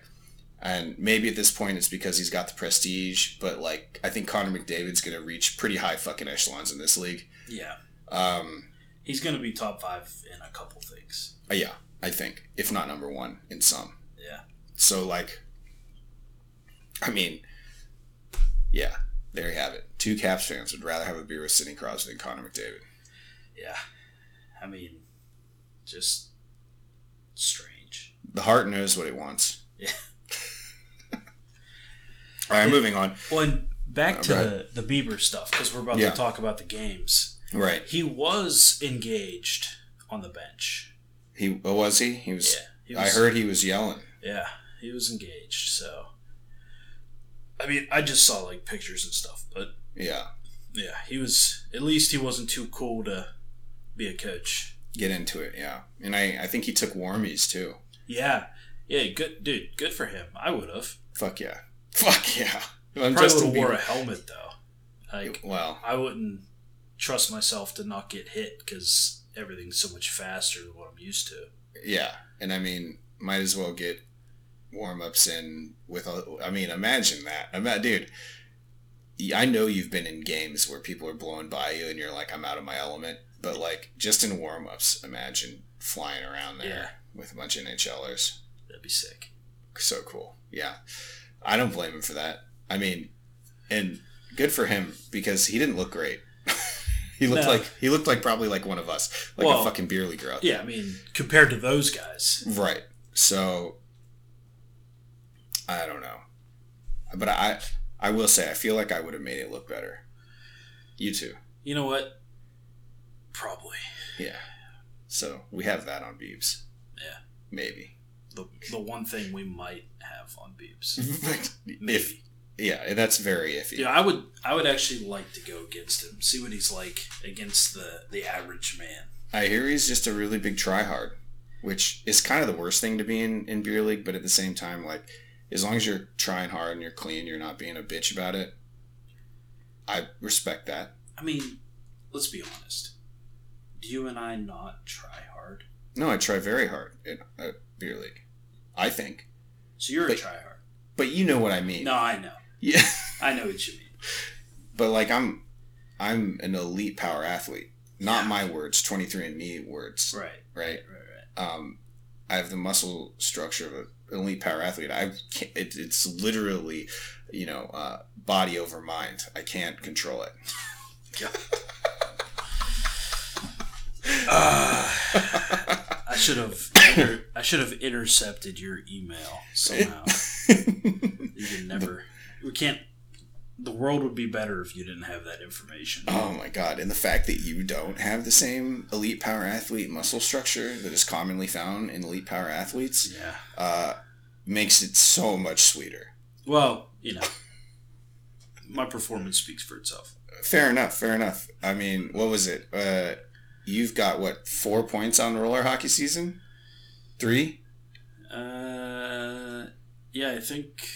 And maybe at this point it's because he's got the prestige, but like, I think Connor McDavid's going to reach pretty high fucking echelons in this league. Yeah. Um, He's going to be top five in a couple things. uh, yeah, I think, if not number one in some. Yeah. So, like, I mean, yeah, there you have it. Two Caps fans would rather have a beer with Sidney Crosby than Connor McDavid. Yeah. I mean, just strange. The heart knows what it wants. Yeah. All right, moving on. Well, and back Uh, to right. the, the Bieber stuff, because we're about Yeah. to talk about the games. Right. He was engaged on the bench. He oh, was he? He was. Yeah. He was, I heard he was yelling. Yeah, he was engaged. So, I mean, I just saw like pictures and stuff, but Yeah. yeah, he was. At least he wasn't too cool to be a coach. Get into it. Yeah. And I I think he took warmies too. Yeah, yeah, good dude. Good for him. I would have. Fuck yeah. Fuck yeah. I'm Probably would have wore a helmet though. Like Well, I wouldn't trust myself to not get hit because everything's so much faster than what I'm used to. yeah. And I mean, might as well get warm ups in with. A, I mean, imagine that. I'm not, dude. I know you've been in games where people are blowing by you and you're like, I'm out of my element. But like, just in warm ups, imagine flying around there Yeah. with a bunch of NHLers. That'd be sick. so cool. Yeah. I don't blame him for that. I mean, and good for him because he didn't look great. he looked No. like he looked like probably like one of us, like Well, a fucking beer leaguer out Yeah, I mean, compared to those guys. Right. So I don't know. But I I will say I feel like I would have made it look better. You too. you know what? Probably. Yeah. So we have that on Beebs. Yeah. Maybe. The, the one thing we might have on Beebs. if yeah, that's very iffy. Yeah, I would I would actually like to go against him. See what he's like against the the average man. I hear he's just a really big tryhard. which is kind of the worst thing to be in in beer league. But at the same time, like as long as you're trying hard and you're clean, you're not being a bitch about it. I respect that. I mean, let's be honest. Do you and I not try hard? No, I try very hard in a beer league. I think, So you're But- a try hard. but you know what I mean. No, I know. Yeah. I know what you mean. but like I'm, I'm an elite power athlete. Not my words, twenty three and me words. Right. Right. Right. Right. um, I have the muscle structure of an elite power athlete. I can't, it, it's literally, you know, uh, body over mind. I can't control it. I should have. Inter- I should have intercepted your email somehow. you can never. We can't. The world would be better if you didn't have that information. oh my god! And the fact that you don't have the same elite power athlete muscle structure that is commonly found in elite power athletes Yeah. uh, makes it so much sweeter. Well, you know, my performance speaks for itself. Fair enough. Fair enough. I mean, what was it? Uh, you've got what four points on roller hockey season? Three. Uh, yeah, I think.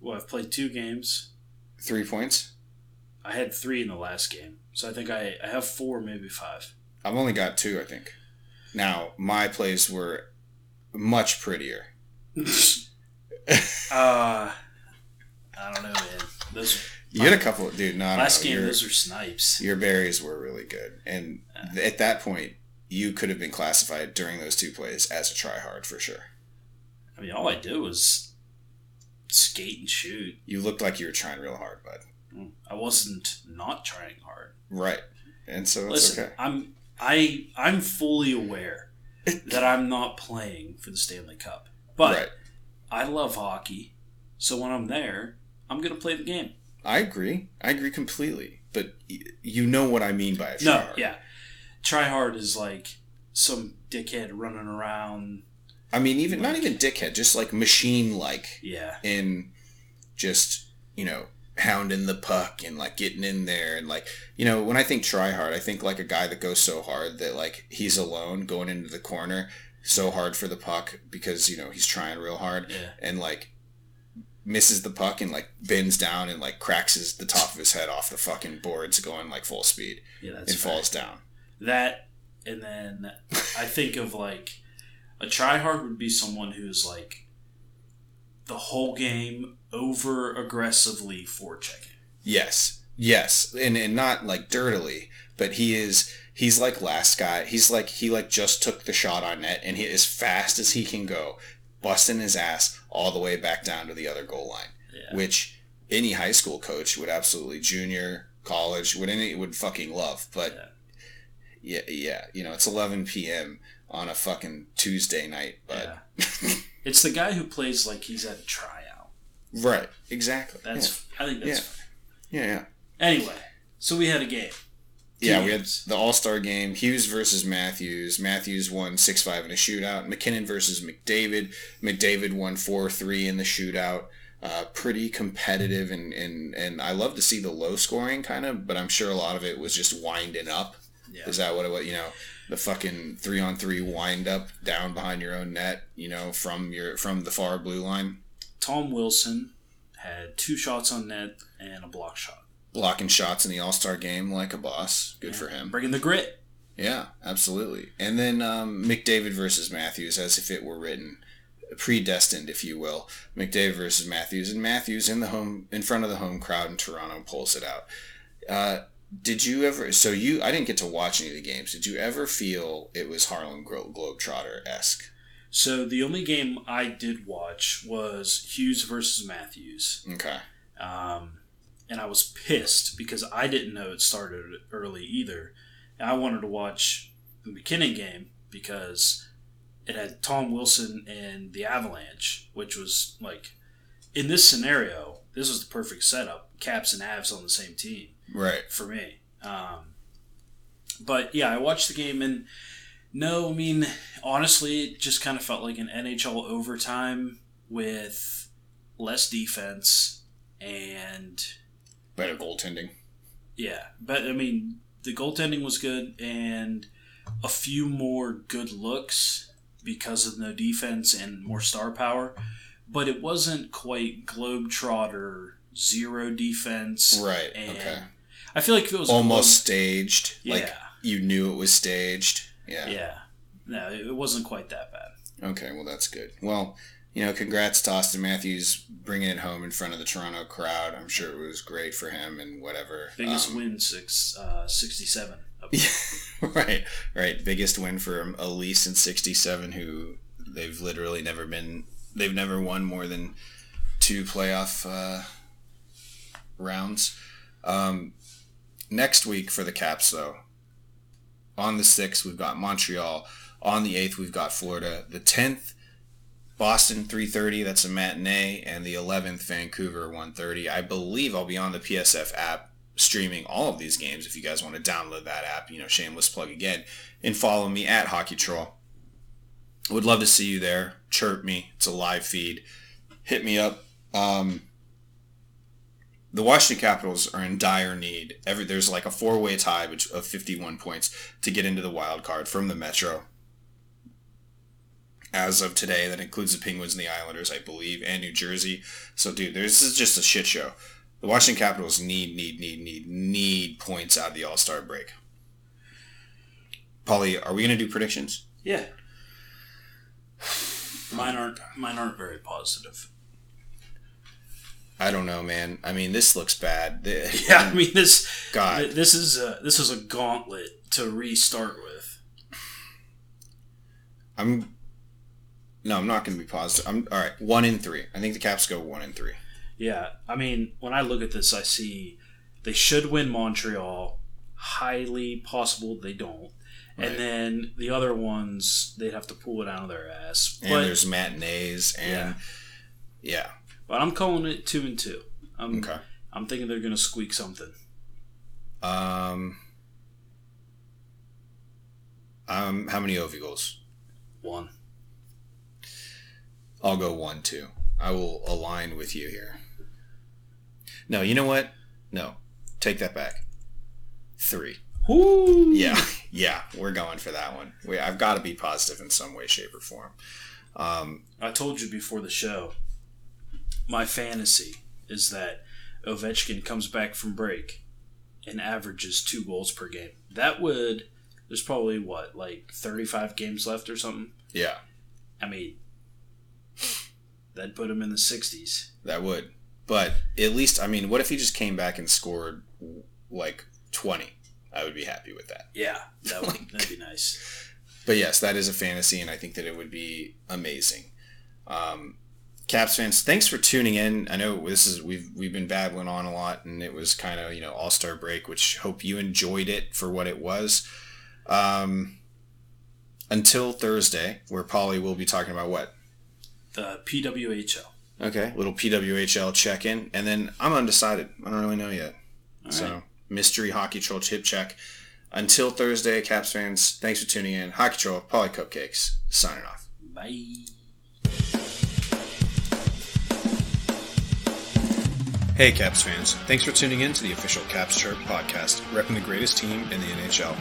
Well, I've played two games. Three points. I had three in the last game, so I think I, I have four, maybe five. I've only got two, I think. Now, my plays were much prettier. Uh, I don't know, man. Those You had a couple, of, dude. No, last no, game, your, those are snipes. your berries were really good, and at that point, you could have been classified during those two plays as a tryhard for sure. I mean, all I did was skate and shoot. You looked like you were trying real hard, bud. Mm. I wasn't not trying hard. Right, and so it's Listen, okay. I'm I I'm fully aware that I'm not playing for the Stanley Cup, but right, I love hockey. So when I'm there, I'm gonna play the game. I agree. I agree completely. But you know what I mean by a tryhard. No, yeah, try hard is like some dickhead running around. I mean, even not even dickhead, just like machine like. Yeah, in just you know hounding the puck and like getting in there and like you know when I think try hard I think like a guy that goes so hard that like he's alone going into the corner so hard for the puck because you know he's trying real hard Yeah. and like misses the puck and like bends down and like cracks his the top of his head off the fucking boards going like full speed yeah, that's and fair. falls down that and then i think of like a tryhard would be someone who's like the whole game over aggressively forechecking Yes, yes, and and not like dirtily, but he is. He's like last guy. He's like he like just took the shot on net, and he as fast as he can go, busting his ass all the way back down to the other goal line. Yeah. Which any high school coach would absolutely junior college would any would fucking love. But yeah, yeah, you know it's 11 p.m. on a fucking Tuesday night, but it's the guy who plays like he's at a tryout right, exactly. that's i think that's Yeah. fair. yeah, yeah. anyway so we had a game Yeah, we had the All Star game. Hughes versus Matthews. Matthews won six five in a shootout. MacKinnon versus McDavid. McDavid won four three in the shootout. Uh, pretty competitive and, and and I love to see the low scoring kind of, but I'm sure a lot of it was just winding up. Yeah. Is that what it was? You know, the fucking three on three wind up down behind your own net. You know, from your from the far blue line, tom wilson had two shots on net and a block shot blocking shots in the All Star game like a boss. Good for him. bringing the grit Yeah, absolutely. And then um, McDavid versus Matthews, as if it were written, predestined, if you will. McDavid versus Matthews, and Matthews in the home, in front of the home crowd in Toronto, pulls it out. Uh, did you ever? So you, I didn't get to watch any of the games. Did you ever feel it was Harlem Glo- Globetrotter esque? so the only game i did watch was hughes versus matthews Okay. Um, and I was pissed because I didn't know it started early either. And I wanted to watch the MacKinnon game because it had Tom Wilson and the Avalanche, which was like, in this scenario, this was the perfect setup. Caps and Avs on the same team Right. for me. Um, but yeah, I watched the game and no, I mean, honestly, it just kind of felt like an NHL overtime with less defense and Better goaltending. yeah, but I mean, the goaltending was good, and a few more good looks because of no defense and more star power, but it wasn't quite globetrotter zero defense. Right, And okay. I feel like if it was Almost staged. Like you knew it was staged. Yeah. Yeah. No, it wasn't quite that bad. Okay, well that's good. Well, you know, congrats to Auston Matthews bringing it home in front of the Toronto crowd. I'm sure it was great for him and whatever. Biggest Um, win six uh, sixty seven. right, right. Biggest win for Elise in '67, who they've literally never been. They've never won more than two playoff uh, rounds. Um, next week for the Caps, though, on the sixth we've got Montreal. On the eighth we've got Florida. The tenth. Boston 3:30, that's a matinee, and the 11th Vancouver 1:30. I believe I'll be on the PSF app streaming all of these games if you guys want to download that app, you know, shameless plug again, and follow me at Hockey Troll. Would love to see you there. Chirp me. It's a live feed. Hit me up. Um, the Washington Capitals are in dire need. Every there's like a four-way tie which, of 51 points to get into the wild card from the Metro. As of today, that includes the Penguins and the Islanders, I believe, and New Jersey. So, dude, this is just a shit show. The Washington Capitals need, need, need, need, need points out of the All Star break. Polly, are we gonna do predictions? Yeah. Mine aren't mine aren't very positive. I don't know, man. I mean, this looks bad. Yeah, I mean this God. this is a this is a gauntlet to restart with. I'm. No, I'm not gonna be positive. I'm all right. One in three. I think the Caps go one in three. Yeah, I mean when I look at this, I see they should win Montreal. Highly possible they don't. Right. And then the other ones, they'd have to pull it out of their ass. And But, there's matinees and yeah. But I'm calling it two and two. I'm, Okay. I'm thinking they're gonna squeak something. Um. Um. How many OV goals? One. I'll go one two. I will align with you here. No, you know what? No, take that back. Three. Whoo! Yeah, yeah, we're going for that one. We, I've got to be positive in some way, shape, or form. Um, I told you before the show. My fantasy is that Ovechkin comes back from break and averages two goals per game. That would. There's probably what, like 35 games left or something. yeah, I mean, that'd put him in the 60s. that would. But at least, I mean, what if he just came back and scored like twenty? I would be happy with that. Yeah, that would that'd be nice. But yes, that is a fantasy, and I think that it would be amazing. Um, Caps fans, thanks for tuning in. I know this is we've we've been babbling on a lot, and it was kind of you know All Star break, which hope you enjoyed it for what it was. Um, until Thursday, where Polly will be talking about what? The PWHL. Okay, little PWHL check in, and then I'm undecided. I don't really know yet. so right. mystery hockey troll chip check. Until Thursday, Caps fans, thanks for tuning in. Hockey troll, Polly Cupcakes, signing off. Bye. Hey, Caps fans. Thanks for tuning in to the official Caps Chirp podcast, repping the greatest team in the NHL.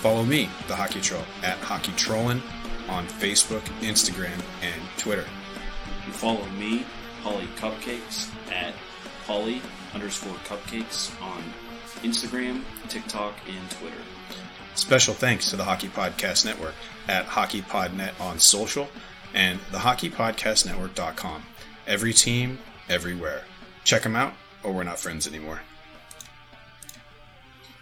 Follow me, the Hockey Troll, at Hockey Trollin on Facebook, Instagram, and Twitter. And follow me, Polly Cupcakes, at Polly underscore Cupcakes on Instagram, TikTok, and Twitter. Special thanks to the Hockey Podcast Network at HockeyPodNet on social and the HockeyPodcastNetwork.com. Every team, everywhere. Check him out, or we're not friends anymore.